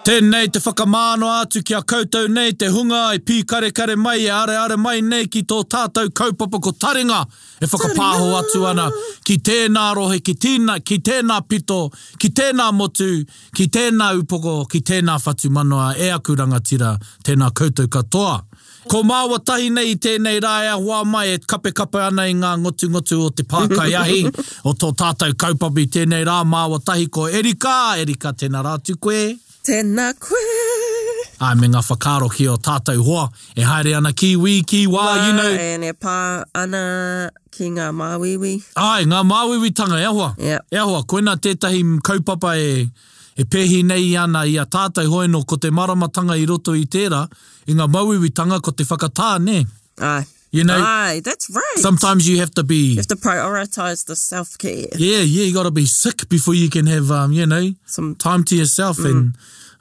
Tēnei te whakamānawa atu ki a koutou nei te hunga e pīkarekare mai e areare mai nei ki tō tātou kaupapa ko Taringa e whakapāho atu ana ki tēnā rohe ki tīna ki tēnā pito ki tēnā motu ki tēnā upoko ki tēnā whatumanawa e aku rangatira tēnā koutou katoa Ko māua tahi nei i tēnei rā e ahoa mai e kapekape ana i ngā ngotungotu o te pākai ahi o tō tātou kaupapa i tēnei rā, māua tahi ko Erika, Erika tēnā rā atu koe. Tēnā koe. Āe me ngā whakaaro ki ō tātou hoa e haere ana ki wī, ki wā, you know. Wā, and e pā ana ki ngā māuiui. Āe, ngā māuiuitanga e ahoa, e ahoa, koinā tētahi kaupapa e. E pēhi nei i ana i a tātou hoi nō ko te māramatanga i roto i tērā, i ngā mauiuitanga ko te whakatā, nē? Aye. You know, Aye, that's right. Sometimes you have to be... You have to prioritise the self-care. Yeah, yeah, you got to be sick before you can have, um, you know, Some... time to yourself. Mm. And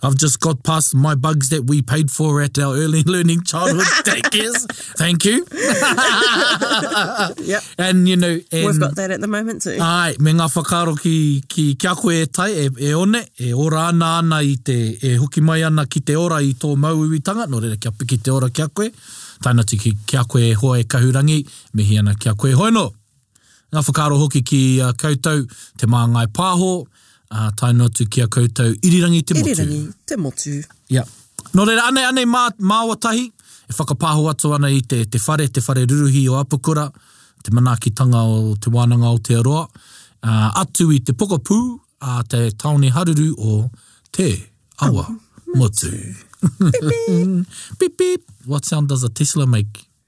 I've just got past my bugs that we paid for at our early learning childhood daycares. Thank you. yep. And, you know... And, We've got that at the moment too. Ai, me ngā whakaaro ki, ki, ki a koe e tai, e, e one, e ora ana ana i te, e hoki mai ana ki te ora i tō mauiwitanga, nō reira kia piki te ora ki a koe. Taina tiki ki a koe e hoa e kahurangi, mihi ana ki a koe e hoa no. Ngā whakaaro hoki ki a koutou, Te Māngai Pāho, ā, tae noa atu ki a koutou, Irirangi te motu. Irirangi te motu. Ia. Nō reira, anei, anei mā, māua tahi, e whakapāho atu ana i te, te whare, te whare ruruhi o Apakura, te manaakitanga o Te Wānanga Aotearoa, ā, atu i te pokapū a te tāone haruru o Te Awa Motu. Pip pip! What sound does a Tesla make?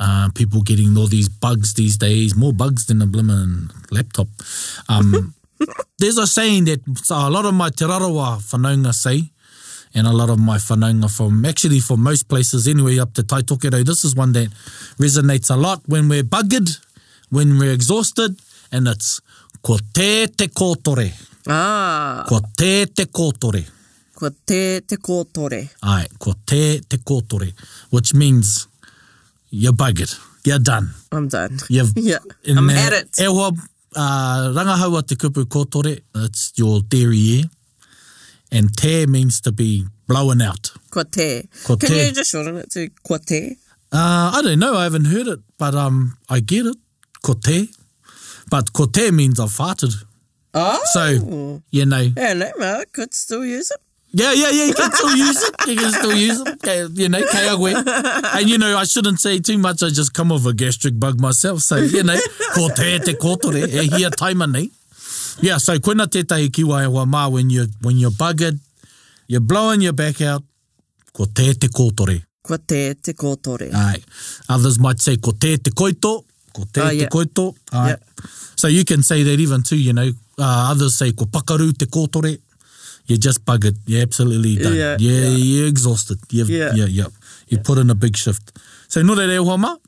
uh, people getting all these bugs these days, more bugs than a blimmin' laptop. Um, there's a saying that so a lot of my te rarawa whanaunga say, and a lot of my whanaunga from, actually for most places anyway, up to Taitokero, this is one that resonates a lot when we're buggered, when we're exhausted, and it's ko te te kōtore. Ah. Ko te te kotore. Kua tē te kōtore. Āe, kua tē te kōtore. Which means you're buggered, you're done. I'm done. You've, yeah, I'm e, had it. E hoa, uh, rangahaua te kupu kōtore, it's your dairy air. And tē means to be blown out. Kua tē. Kua Can tē. you just shorten it to kua tē? Uh, I don't know, I haven't heard it, but um, I get it. Kua tē. But kua tē means I've farted. Oh. So, you know. Yeah, no, well, I could still use it. Yeah, yeah, yeah, you can still use it. You can still use it. Yeah, you know, kei a koe. And, you know, I shouldn't say too much. I just come off a gastric bug myself. So, you know, ko te te kōtore, e hia taima nei. Yeah, so koina tētahi ki wae wa mā, when you're, when you're buggered, you're blowing your back out, Ko tē te kōtore. Ko tē te kōtore. Aye. Others might say ko tē te koito, ko tē te koito. Aye. Yep. So you can say that even too, you know, uh, others say ko pakaru te kōtore. You're just buggered. You're absolutely done. Yeah, yeah, yeah. You're exhausted. You've, yeah. Yeah, yeah. You yeah. put in a big shift. So nō reira e hoa mā.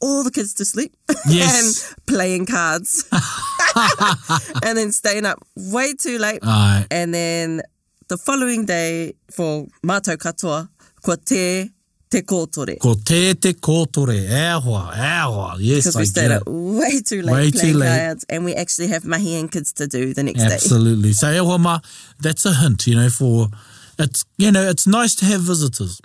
all the kids to sleep yes. and playing cards. and then staying up way too late. Aye. And then the following day for Mato Katoa, kwa te, te kōtore. Ko te te kōtore, e ahoa, e ahoa. Yes, Because I we stayed get it. up way too late way too late. Cards, and we actually have mahi and kids to do the next Absolutely. day. Absolutely. So e ahoa ma, that's a hint, you know, for, it's, you know, it's nice to have visitors.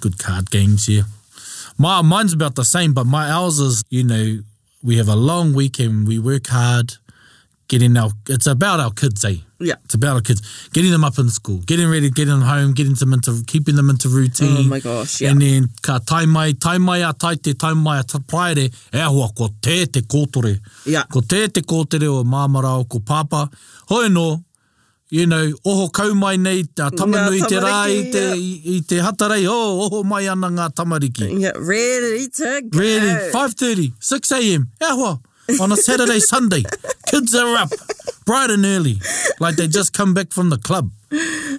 Good card games here. My, mine's about the same, but my ours is, you know, we have a long weekend, we work hard, getting our, it's about our kids, eh? Yeah. It's about our kids. Getting them up in school, getting ready, getting them home, getting them into, keeping them into routine. Oh my gosh, yeah. And then, ka tai mai, tai mai a tai te, tai mai a ta praere, e ahua, ko te te kōtore. Yeah. Ko te te kōtore o māmarao, ko pāpā. Hoi no, You know, oho kau mai nei a Tamanui te rā i te, i te hatarei, oh, oho mai ana ngā tamariki. Yeah, ready to go. Ready, 5.30, 6am, e ahua, on a Saturday, Sunday, kids are up, bright and early, like they just come back from the club.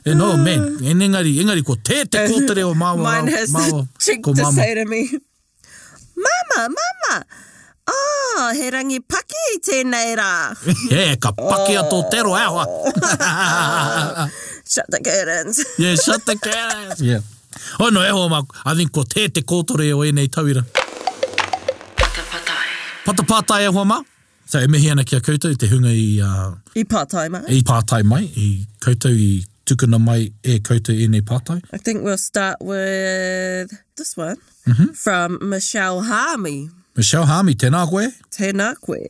And oh man, and engari, engari ko tē te kōtere o māua. Mine has the cheek to say to me, Mama! Mama! Oh, he rangi paki tēnei rā! Yeah, ka pakea tō te aro, eh? Shut the curtains! Yeah, shut the curtains! Yeah. Oh no, e hoa mā, I think ko tē te kōtore o ēnei tauira. Pata patai. Pata patai, e hoa mā. So, e mihi ana ki a koutou, te hunga i, uh, I pātai mai. I pātai mai, i koutou i tukuna mai e koutou ēnei pātai. I think we'll start with this one. From Michelle Harmy. Michelle Harmy, tēnā koe. Tēnā koe.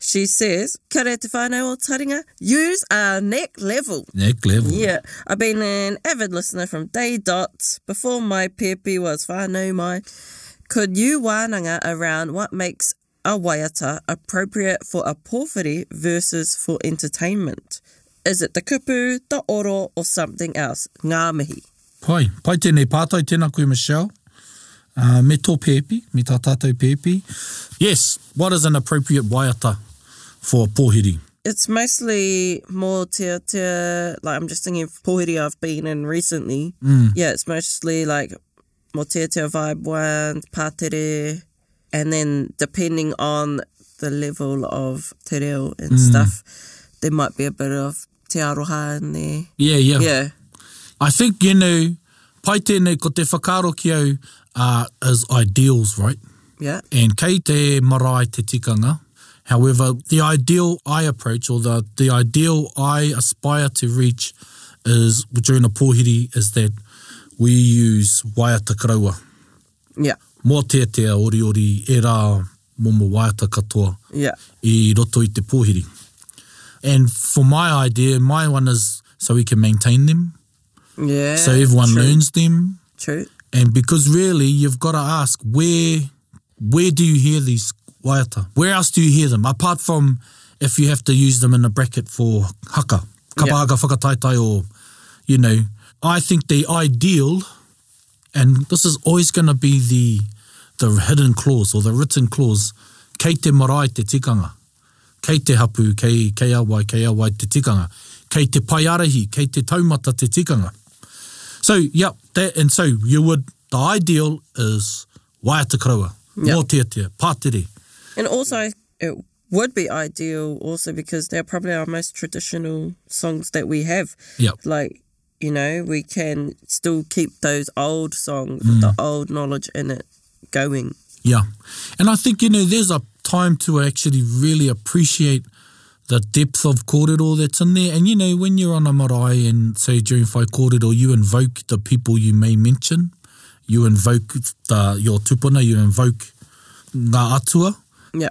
She says, Kia ora e te whānau o Taringa, yous are neck level. Neck level. Yeah, I've been an avid listener from day dot, before my pēpi was whānau mai. Could you wānanga around what makes a waiata appropriate for a pōwhiri versus for entertainment? Is it the kupu, the oro or something else? Ngā mihi. Pai, pai tēnei pātai, tēnā koe Michelle. Uh, me tō pēpi, me tā tātou pēpi. Yes, what is an appropriate waiata for a pōwhiri? It's mostly mōteatea, like I'm just thinking of pōwhiri I've been in recently. Mm. Yeah, it's mostly like Motietia vibe wand, pātere, and then depending on the level of te reo and stuff, there might be a bit of te aroha in there. Yeah, yeah. Yeah. I think, you know, pai tēnei ko te whakaaro ki au uh, is ideals, right? And kei te marae te tikanga, however, the ideal I approach or the the ideal I aspire to reach is during a pōhiri is that we use waiata karaua. Yeah. Mōteatea oriori ērā momo waiata katoa yeah. i roto i te pōhiri. And for my idea, my one is so we can maintain them. Yeah, so everyone true. learns them. True. And because really you've got to ask where where do you hear these waiata? Where else do you hear them? Apart from if you have to use them in a bracket for haka, kapa yeah. haka whakataitai or, you know, I think the ideal And this is always going to be the the hidden clause or the written clause, kei te marae te tikanga, kei te hapu, kei, kei a wai, kei a wai te tikanga, kei te pai arahi, kei te taumata te tikanga. So, yep, that, and so you would, the ideal is waiata karaua, yep. mōteatea, pātere. And also, it would be ideal also because they're probably our most traditional songs that we have. Yep. Like, you know, we can still keep those old songs mm. the hmm. old knowledge in it going. Yeah. And I think, you know, there's a time to actually really appreciate the depth of kōrero that's in there. And, you know, when you're on a marae and say during whai kōrero, you invoke the people you may mention, you invoke the, your tupuna, you invoke ngā atua. Yeah.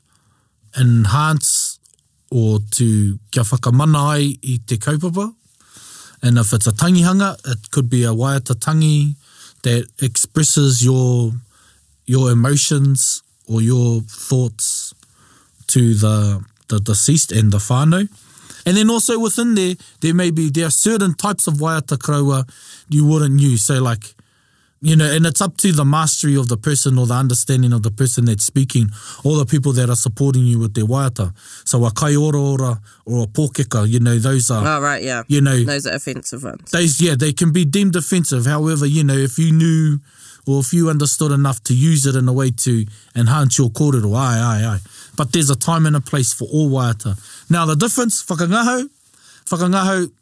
enhance or to kia whakamana ai i te kaupapa, And if it's a tangihanga, it could be a waiata tangi that expresses your your emotions or your thoughts to the the deceased and the whānau. And then also within there, there may be, there are certain types of waiata karaua you wouldn't use. So like, you know, and it's up to the mastery of the person or the understanding of the person that's speaking or the people that are supporting you with their waiata. So a kai ora ora or a pōkeka, you know, those are... Oh, right, yeah. You know... Those are offensive ones. Those, yeah, they can be deemed offensive. However, you know, if you knew or if you understood enough to use it in a way to enhance your kōrero, ai, ai, ai. But there's a time and a place for all waiata. Now, the difference, whakangaho, whakangaho,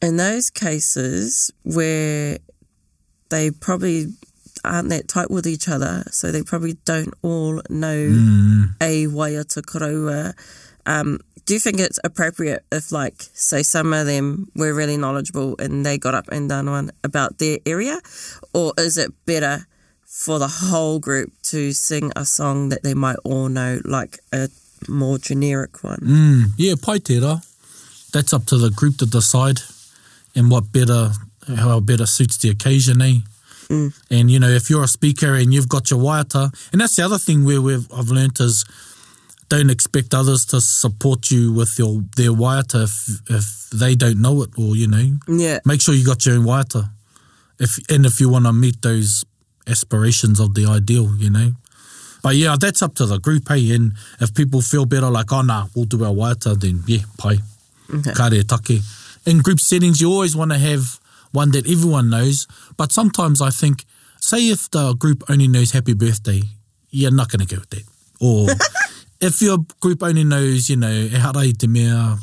In those cases where they probably aren't that tight with each other, so they probably don't all know mm. a way to koroa. Um, do you think it's appropriate if, like, say, some of them were really knowledgeable and they got up and done one about their area, or is it better for the whole group to sing a song that they might all know, like a more generic one? Mm, yeah, pai tera. That's up to the group to decide and what better, how better suits the occasion, eh? Mm. And you know, if you're a speaker and you've got your waiata, and that's the other thing where we've I've learnt is don't expect others to support you with your their waiata if, if they don't know it or you know. Yeah. Make sure you got your own waiata. If and if you want to meet those aspirations of the ideal, you know. But yeah, that's up to the group, hey. And if people feel better, like, oh, nah, we'll do our waiata, then yeah, pai. Okay. Kare take. In group settings, you always want to have one that everyone knows. But sometimes I think, say if the group only knows happy birthday, you're not going to go with that. Or if your group only knows, you know, e harai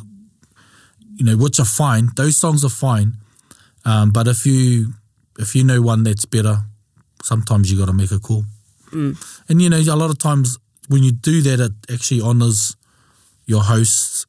you know, which are fine, those songs are fine. Um, but if you if you know one that's better, sometimes you got to make a call. Mm. And you know, a lot of times when you do that, it actually honors your hosts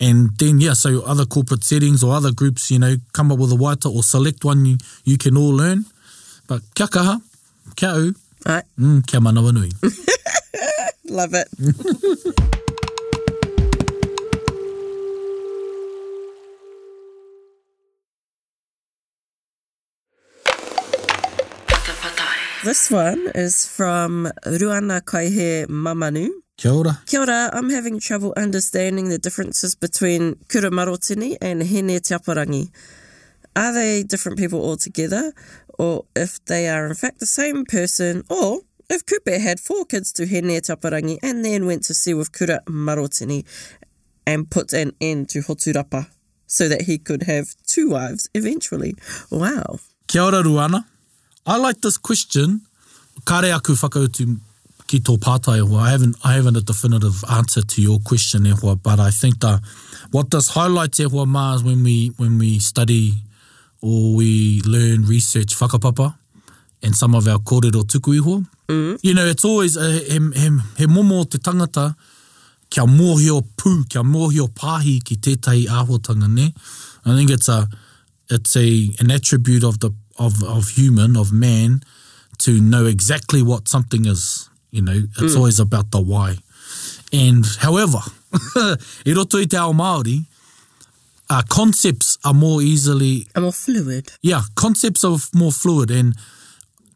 And then, yeah, so other corporate settings or other groups, you know, come up with a waiata or select one you, you can all learn. But kia kaha, kia au, right. mm, kia mana wanui. Love it. this one is from Ruana Kaihe Mamanu. Kia ora. Kia ora. I'm having trouble understanding the differences between Kura Marotini and Hene Tiaparangi. Are they different people altogether? Or if they are in fact the same person? Or if Kupe had four kids to Hene Tiaparangi and then went to sea with Kura Marotini and put an end to Hoturapa So that he could have two wives eventually. Wow. Kia ora Ruana. I like this question. Kare aku whakautu ki tō pātai e hoa. I haven't, I haven't a definitive answer to your question e hoa, but I think the, what this highlights e hoa mā is when we, when we study or we learn research whakapapa and some of our kōrero tuku iho. Mm. You know, it's always, uh, he, he, he momo te tangata kia mōhio pū, kia mōhio pāhi ki tētahi āhuatanga, ne? I think it's a, it's a, an attribute of the of of human of man to know exactly what something is. You know, it's mm. always about the why. And however, e roto i te ao Māori, uh, concepts are more easily... Are more fluid. Yeah, concepts are more fluid. And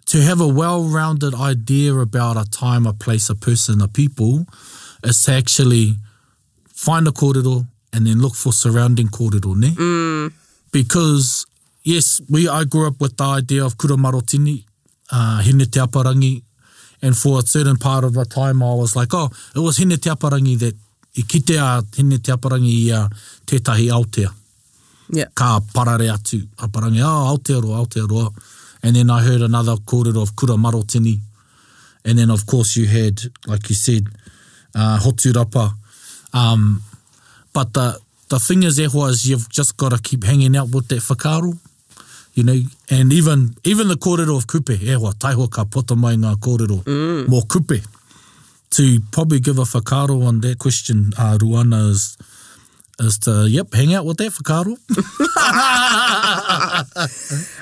To have a well-rounded idea about a time, a place, a person, a people is to actually find a kōrero and then look for surrounding kōrero, ne? Mm. Because, yes, we, I grew up with the idea of Kura Marotini, uh, Hine Te Aparangi, and for a certain part of the time I was like, oh, it was Hine Te Aparangi that i kitea Hine Te Aparangi i a tētahi Aotea. Yeah. Ka parare atu, aparangi, oh, ah, Aotearoa, Aotearoa. And then I heard another kōrero of kura marotini. And then, of course, you had, like you said, uh, hotu rapa. Um, but the, the thing is, Ehoa, is you've just got to keep hanging out with that whakaro. you know, and even, even the kōrero of Kupe, e hoa, taihoa ka puta mai ngā kōrero mm. mō Kupe. To probably give a whakaaro on that question, uh, Ruana, is, is to, yep, hang out with that whakaaro.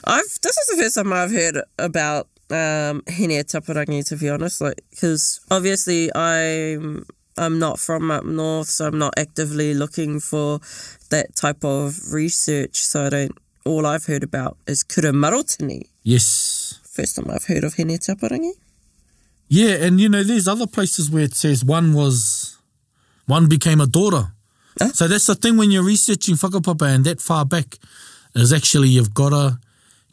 I've, this is the first time I've heard about um, Hine Taparangi, to be honest, like, because obviously I'm I'm not from up north, so I'm not actively looking for that type of research, so I don't all I've heard about is Kura Marotini. Yes. First time I've heard of Hene Taparangi. Yeah, and you know, there's other places where it says one was, one became a daughter. Huh? So that's the thing when you're researching whakapapa and that far back is actually you've got to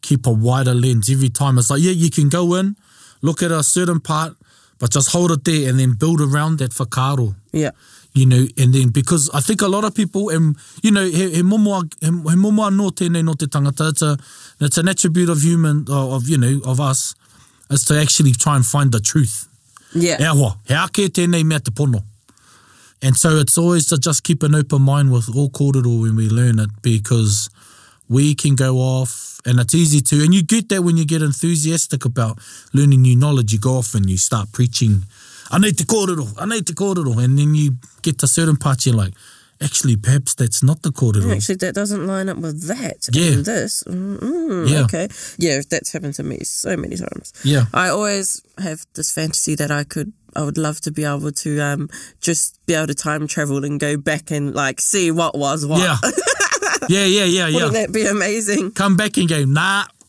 keep a wider lens every time. It's like, yeah, you can go in, look at a certain part, but just hold it there and then build around that whakaro. Yeah you know, and then because I think a lot of people, and um, you know, he, he momoa, he, he momoa no tēnei no te tangata, it's, a, it's an attribute of human, of, you know, of us, is to actually try and find the truth. Yeah. E aho, he ake tēnei mea te pono. And so it's always to just keep an open mind with all kōrero when we learn it because we can go off and it's easy to, and you get that when you get enthusiastic about learning new knowledge, you go off and you start preaching, anei te kōrero, anei te kōrero, and then you get to certain parts you're like, actually, perhaps that's not the kōrero. Yeah, actually, that doesn't line up with that. Yeah. And this. mm yeah. Okay. Yeah, that's happened to me so many times. Yeah. I always have this fantasy that I could I would love to be able to um, just be able to time travel and go back and like see what was what. Yeah. Yeah, yeah, yeah, yeah. Wouldn't that be amazing? Come back and go, nah,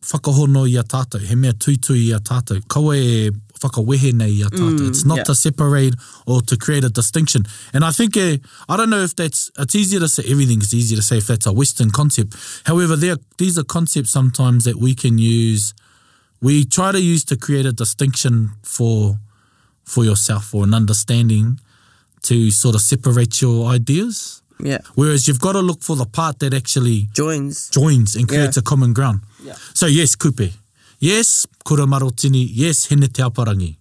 whakahono i a tātou, he mea tuitui i a tātou. Kaua e Mm, it's not yeah. to separate or to create a distinction. And I think, eh, I don't know if that's, it's easier to say, everything's easier to say if that's a Western concept. However, there, these are concepts sometimes that we can use, we try to use to create a distinction for, for yourself or an understanding to sort of separate your ideas. Yeah. Whereas you've got to look for the part that actually joins, joins and creates yeah. a common ground. Yeah. So yes, coupe. Yes, kura marotini. Yes, hine te aparangi.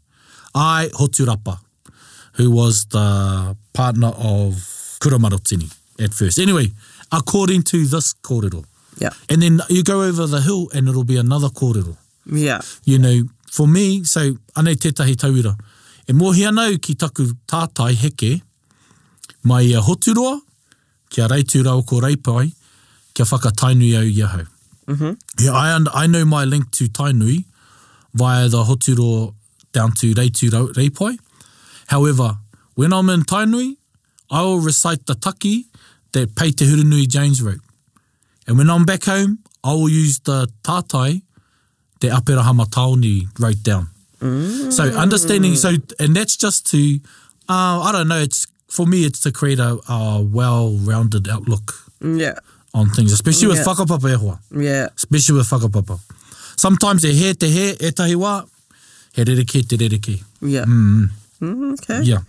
Ai Hoturapa, who was the partner of kura marotini at first. Anyway, according to this kōrero. Yeah. And then you go over the hill and it'll be another kōrero. Yeah. You know, for me, so, anei tētahi tauira. E mōhio ana au ki taku tātai heke, mai i a Hoturoa, ki a Raitūraoko Reipae, kia whakatainui au i ahau. Mm-hmm. Yeah, I, und- I know my link to Tainui via the Hoturoa down to Reitūra- Reipae. However, when I'm in Tainui, I will recite the taki that Pei Te Hurunui James wrote. And when I'm back home, I will use the tātai that Aperahama Taoni wrote down. Mm. So understanding, so, and that's just to, uh, I don't know, it's, for me, it's to create a, a well-rounded outlook. Yeah. On things, especially yeah. with whakapapa e hoa. Yeah. Especially with whakapapa. Sometimes e he te he, e tahi wā, he rereke te rereke. Yeah. Mm. Mm, mm okay. Yeah.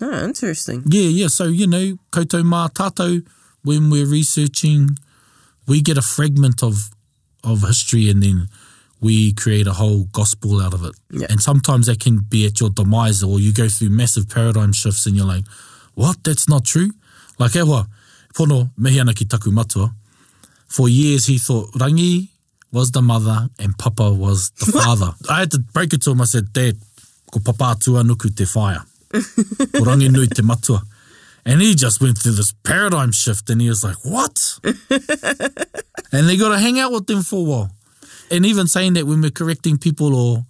No, oh, interesting. Yeah, yeah. So, you know, koutou mā tātou, when we're researching, we get a fragment of of history and then we create a whole gospel out of it. Yeah. And sometimes that can be at your demise or you go through massive paradigm shifts and you're like, what, that's not true? Like, e hoa, pono mehi ana ki taku matua. For years he thought rangi was the mother and papa was the father. I had to break it to him, I said, Dad, ko papa tua nuku te whaia. Ko rangi nui te matua. And he just went through this paradigm shift and he was like, what? and they got to hang out with them for a while. And even saying that when we're correcting people or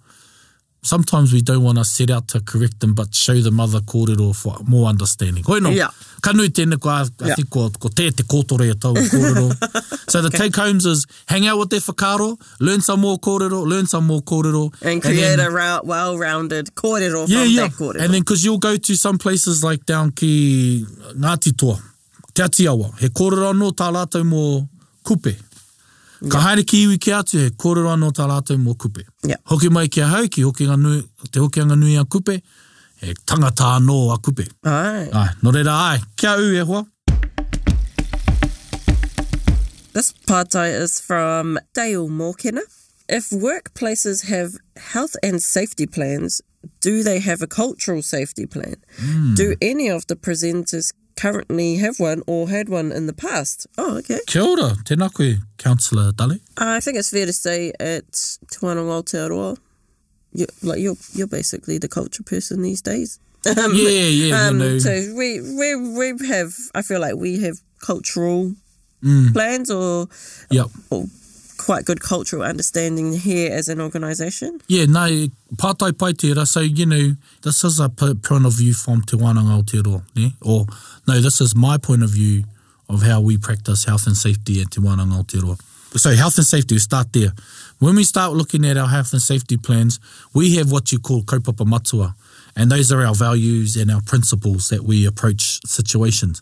Sometimes we don't want to set out to correct them but show them other kōrero for more understanding. Hoi anō, ka nui tēnei ko a, I think ko, ko tē te kōtore e taua kōrero. so the take homes is hang out with their whakaaro, learn some more kōrero, learn some more kōrero. And create and then, a ra- well-rounded kōrero yeah, from yeah. that kōrero. And then because you'll go to some places like down ki Ngāti Toa, Te Atiawa, he kōrero anō tā rātou mō Kupe. Ka haere ki iwi kē atu, he kōrero anō tā rātou mō Kupe. Hoki mai ki ahau, ki Te Hokianga-nui-a-Kupe, he tangata anō a Kupe. Nō reira, āe, ki a au e hoa. This pātai is from Dale Mōkena. If workplaces have health and safety plans, do they have a cultural safety plan? Mm. Do any of the presenters currently have one or had one in the past. Oh, okay. Kia ora, tēnā Councillor Dali? Uh, I think it's fair to say it's Te an Aotearoa. You're, like you're, you're basically the culture person these days. um, yeah, yeah. Um, you know. So we, we, we have, I feel like we have cultural mm. plans or, yep. or quite good cultural understanding here as an organisation? Yeah, no, pātai pai tērā. So, you know, this is a point of view from Te Wānanga Aotearoa, yeah? or no, this is my point of view of how we practice health and safety at Te Wānanga Aotearoa. So health and safety, we start there. When we start looking at our health and safety plans, we have what you call kaupapa matua, and those are our values and our principles that we approach situations.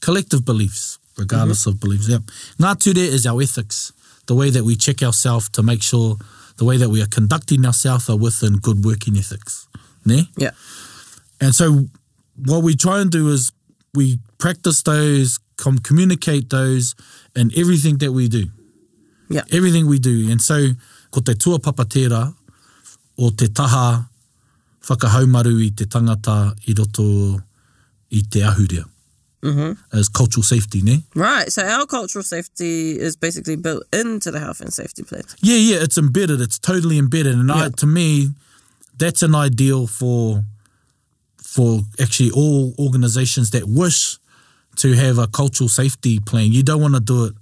collective beliefs, regardless mm -hmm. of beliefs. Yep. Ngāture is our ethics the way that we check ourselves to make sure the way that we are conducting ourselves are within good working ethics. Ne? Yeah. And so what we try and do is we practice those, com- communicate those in everything that we do. Yeah. Everything we do. And so ko te tua papatera o te taha whakahaumaru i te tangata i roto i te ahurea. mm-hmm. as cultural safety, ne? Right. So our cultural safety is basically built into the health and safety plan. Yeah, yeah, it's embedded. It's totally embedded, and I, to me, that's an ideal for for actually all organisations that wish to have a cultural safety plan. You don't want to do it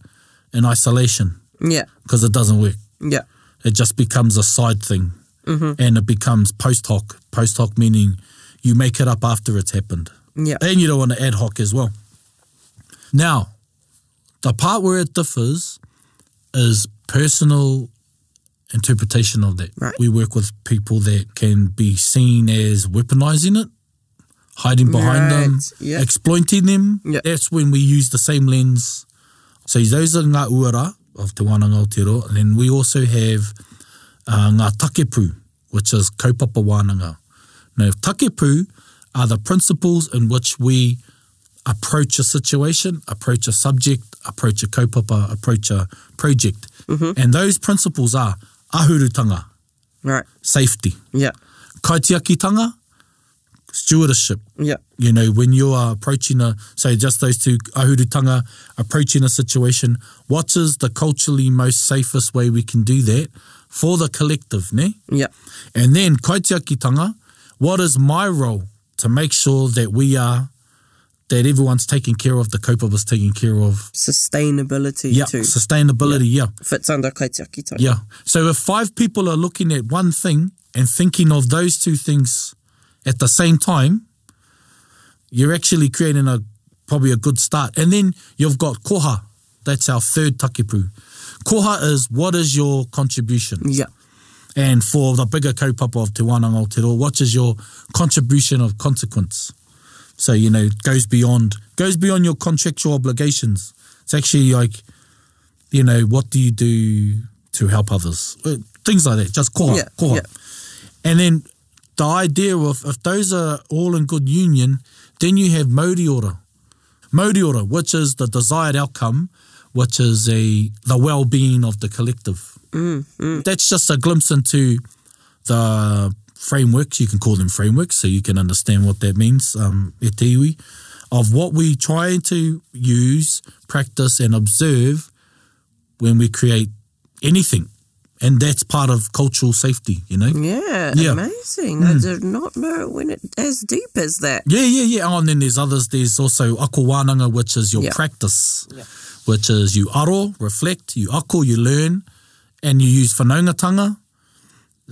in isolation. Yeah. Because it doesn't work. Yeah. It just becomes a side thing. Mm-hmm. And it becomes post hoc. Post hoc meaning you make it up after it's happened. Yeah. And you don't want to ad hoc as well. Now, the part where it differs is personal interpretation of that. Right. We work with people that can be seen as weaponizing it, hiding behind right. them, yeah. exploiting them. Yeah. That's when we use the same lens. So those are ngā uara of Te Wānanga Aotearoa, and then we also have uh, ngā takepū, which is kaupapa wānanga. Now, takepū... takepū, are the principles in which we approach a situation, approach a subject, approach a kaupapa, approach a project. Mm-hmm. And those principles are ahurutanga, right. safety, yeah. kaitiakitanga, stewardship. Yeah. You know, when you are approaching a, so just those two, ahurutanga, approaching a situation, what is the culturally most safest way we can do that for the collective, ne? Yeah. And then kaitiakitanga, what is my role to make sure that we are that everyone's taken care of, the copa is taken care of. Sustainability yeah, too. Sustainability, yeah. yeah. Fits under kaitiaki Yeah. So if five people are looking at one thing and thinking of those two things at the same time, you're actually creating a probably a good start. And then you've got koha. That's our third takipu. Koha is what is your contribution? Yeah. and for the bigger kaupapa of Te Wānanga Aotearoa, what is your contribution of consequence? So, you know, goes beyond, goes beyond your contractual obligations. It's actually like, you know, what do you do to help others? Uh, things like that, just koha, yeah, koha. Yeah. And then the idea of, if those are all in good union, then you have Māori Ora. Māori Ora, which is the desired outcome, which is a the well-being of the collective. Mm, mm. That's just a glimpse into the frameworks. You can call them frameworks, so you can understand what that means. Um, of what we try to use, practice, and observe when we create anything. And that's part of cultural safety, you know? Yeah, yeah. amazing. Mm. I did not know when it as deep as that. Yeah, yeah, yeah. Oh, and then there's others. There's also akawananga, which is your yep. practice. which is you aro, reflect, you ako, you learn, and you use whanaungatanga,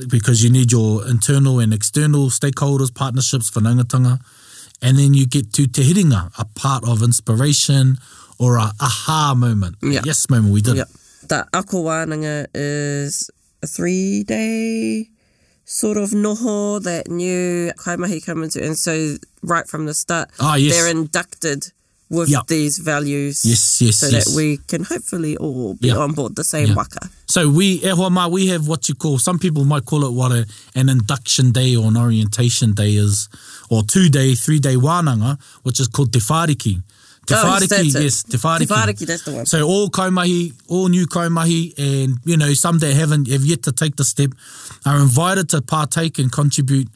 because you need your internal and external stakeholders, partnerships, whanaungatanga, and then you get to te hiringa, a part of inspiration, or a aha moment, yeah. a yes moment, we did. Yeah. Ta ako wānanga is a three day sort of noho that new kaimahi come into, and so right from the start, oh, yes. they're inducted with yep. these values. Yes, yes, So yes. that we can hopefully all be yep. on board the same yep. waka. So we, e hoa mā, we have what you call, some people might call it what a, an induction day or an orientation day is, or two day, three day wānanga, which is called te whāriki. Te oh, whāriki, yes, te whāriki. Te whāriki, that's the one. So all kaumahi, all new kaumahi, and, you know, some that haven't, have yet to take the step, are invited to partake and contribute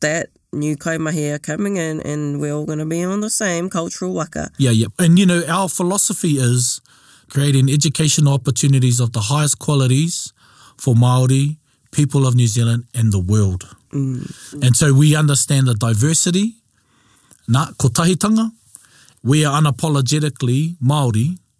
that new kaumahi are coming in and we're all going to be on the same cultural waka. Yeah, yeah. And, you know, our philosophy is creating educational opportunities of the highest qualities for Māori, people of New Zealand and the world. Mm. And so we understand the diversity, ngā kotahitanga, we are unapologetically Māori,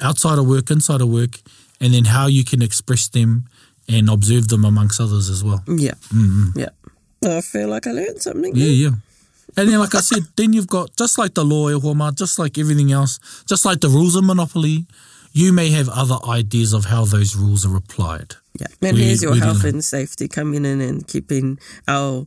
outside of work, inside of work, and then how you can express them and observe them amongst others as well. Yeah. Mm-hmm. Yeah. Oh, I feel like I learned something. Yeah, yeah. And then, like I said, then you've got just like the law, Walmart, just like everything else, just like the rules of monopoly, you may have other ideas of how those rules are applied. Yeah. And where, here's your health and safety coming in and keeping our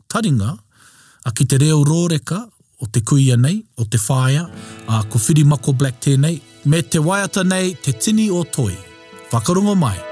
taringa, a ki te reo rōreka o te kuia nei, o te whaea, a ko Whiri Mako Black tēnei, me te waiata nei Te Tini o Toi. Whakarongo mai!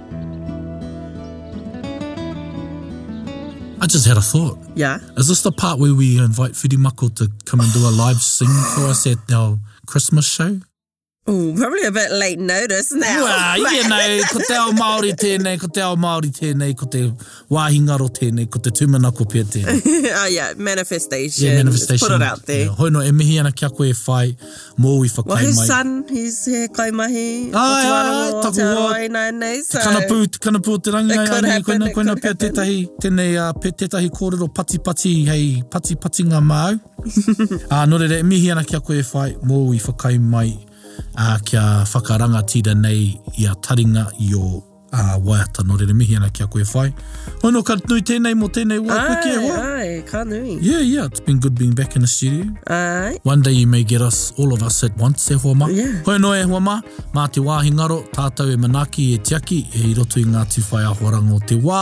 I just had a thought. Yeah. Is this the part where we invite Whiri Mako to come and do a live sing for us at our Christmas show? Ooh, probably a bit late notice now. Well, you know, ko te ao Māori tēnei, ko te ao Māori tēnei, ko te Wāhi ngaro tēnei, ko te tūmanako pea tēnei. oh yeah, manifestation. Yeah, manifestation. Just put it out there. Yeah. Hoi no, e mihi ana ki a koe e whai, mōu i whakai well, his mai. son, he's he kaimahi. Ai, ai, ai, taku hoa. Nei, so te kanapū, te kanapū o te rangi. It could ai, happen, koina, koina pia tētahi, tēnei, uh, pe, tētahi kōrero patipati, hei patipati ngā māu. uh, nō reira, e mihi ana ki a koe e whai, mōu i whakai mai, uh, kia whakarangatira nei i a taringa i o Ah, waiata, nō reira mihi ana ki a koe whai. Oh, no, ka nui tēnei mō tēnei wā, koe kē hoa. Ai, ai, ka nui. Yeah, yeah, it's been good being back in the studio. Ai. One day you may get us, all of us at once, e hoa ma. Yeah. Hoi noa e hoa ma, mā te wāhi ngaro, tātou e manaki, e tiaki, e i roto i ngā tiwhai ahoaranga o te wā,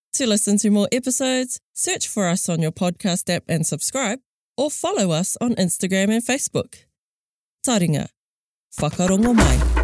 To listen to more episodes, search for us on your podcast app and subscribe, or follow us on Instagram and Facebook. Taringa, whakarongo mai.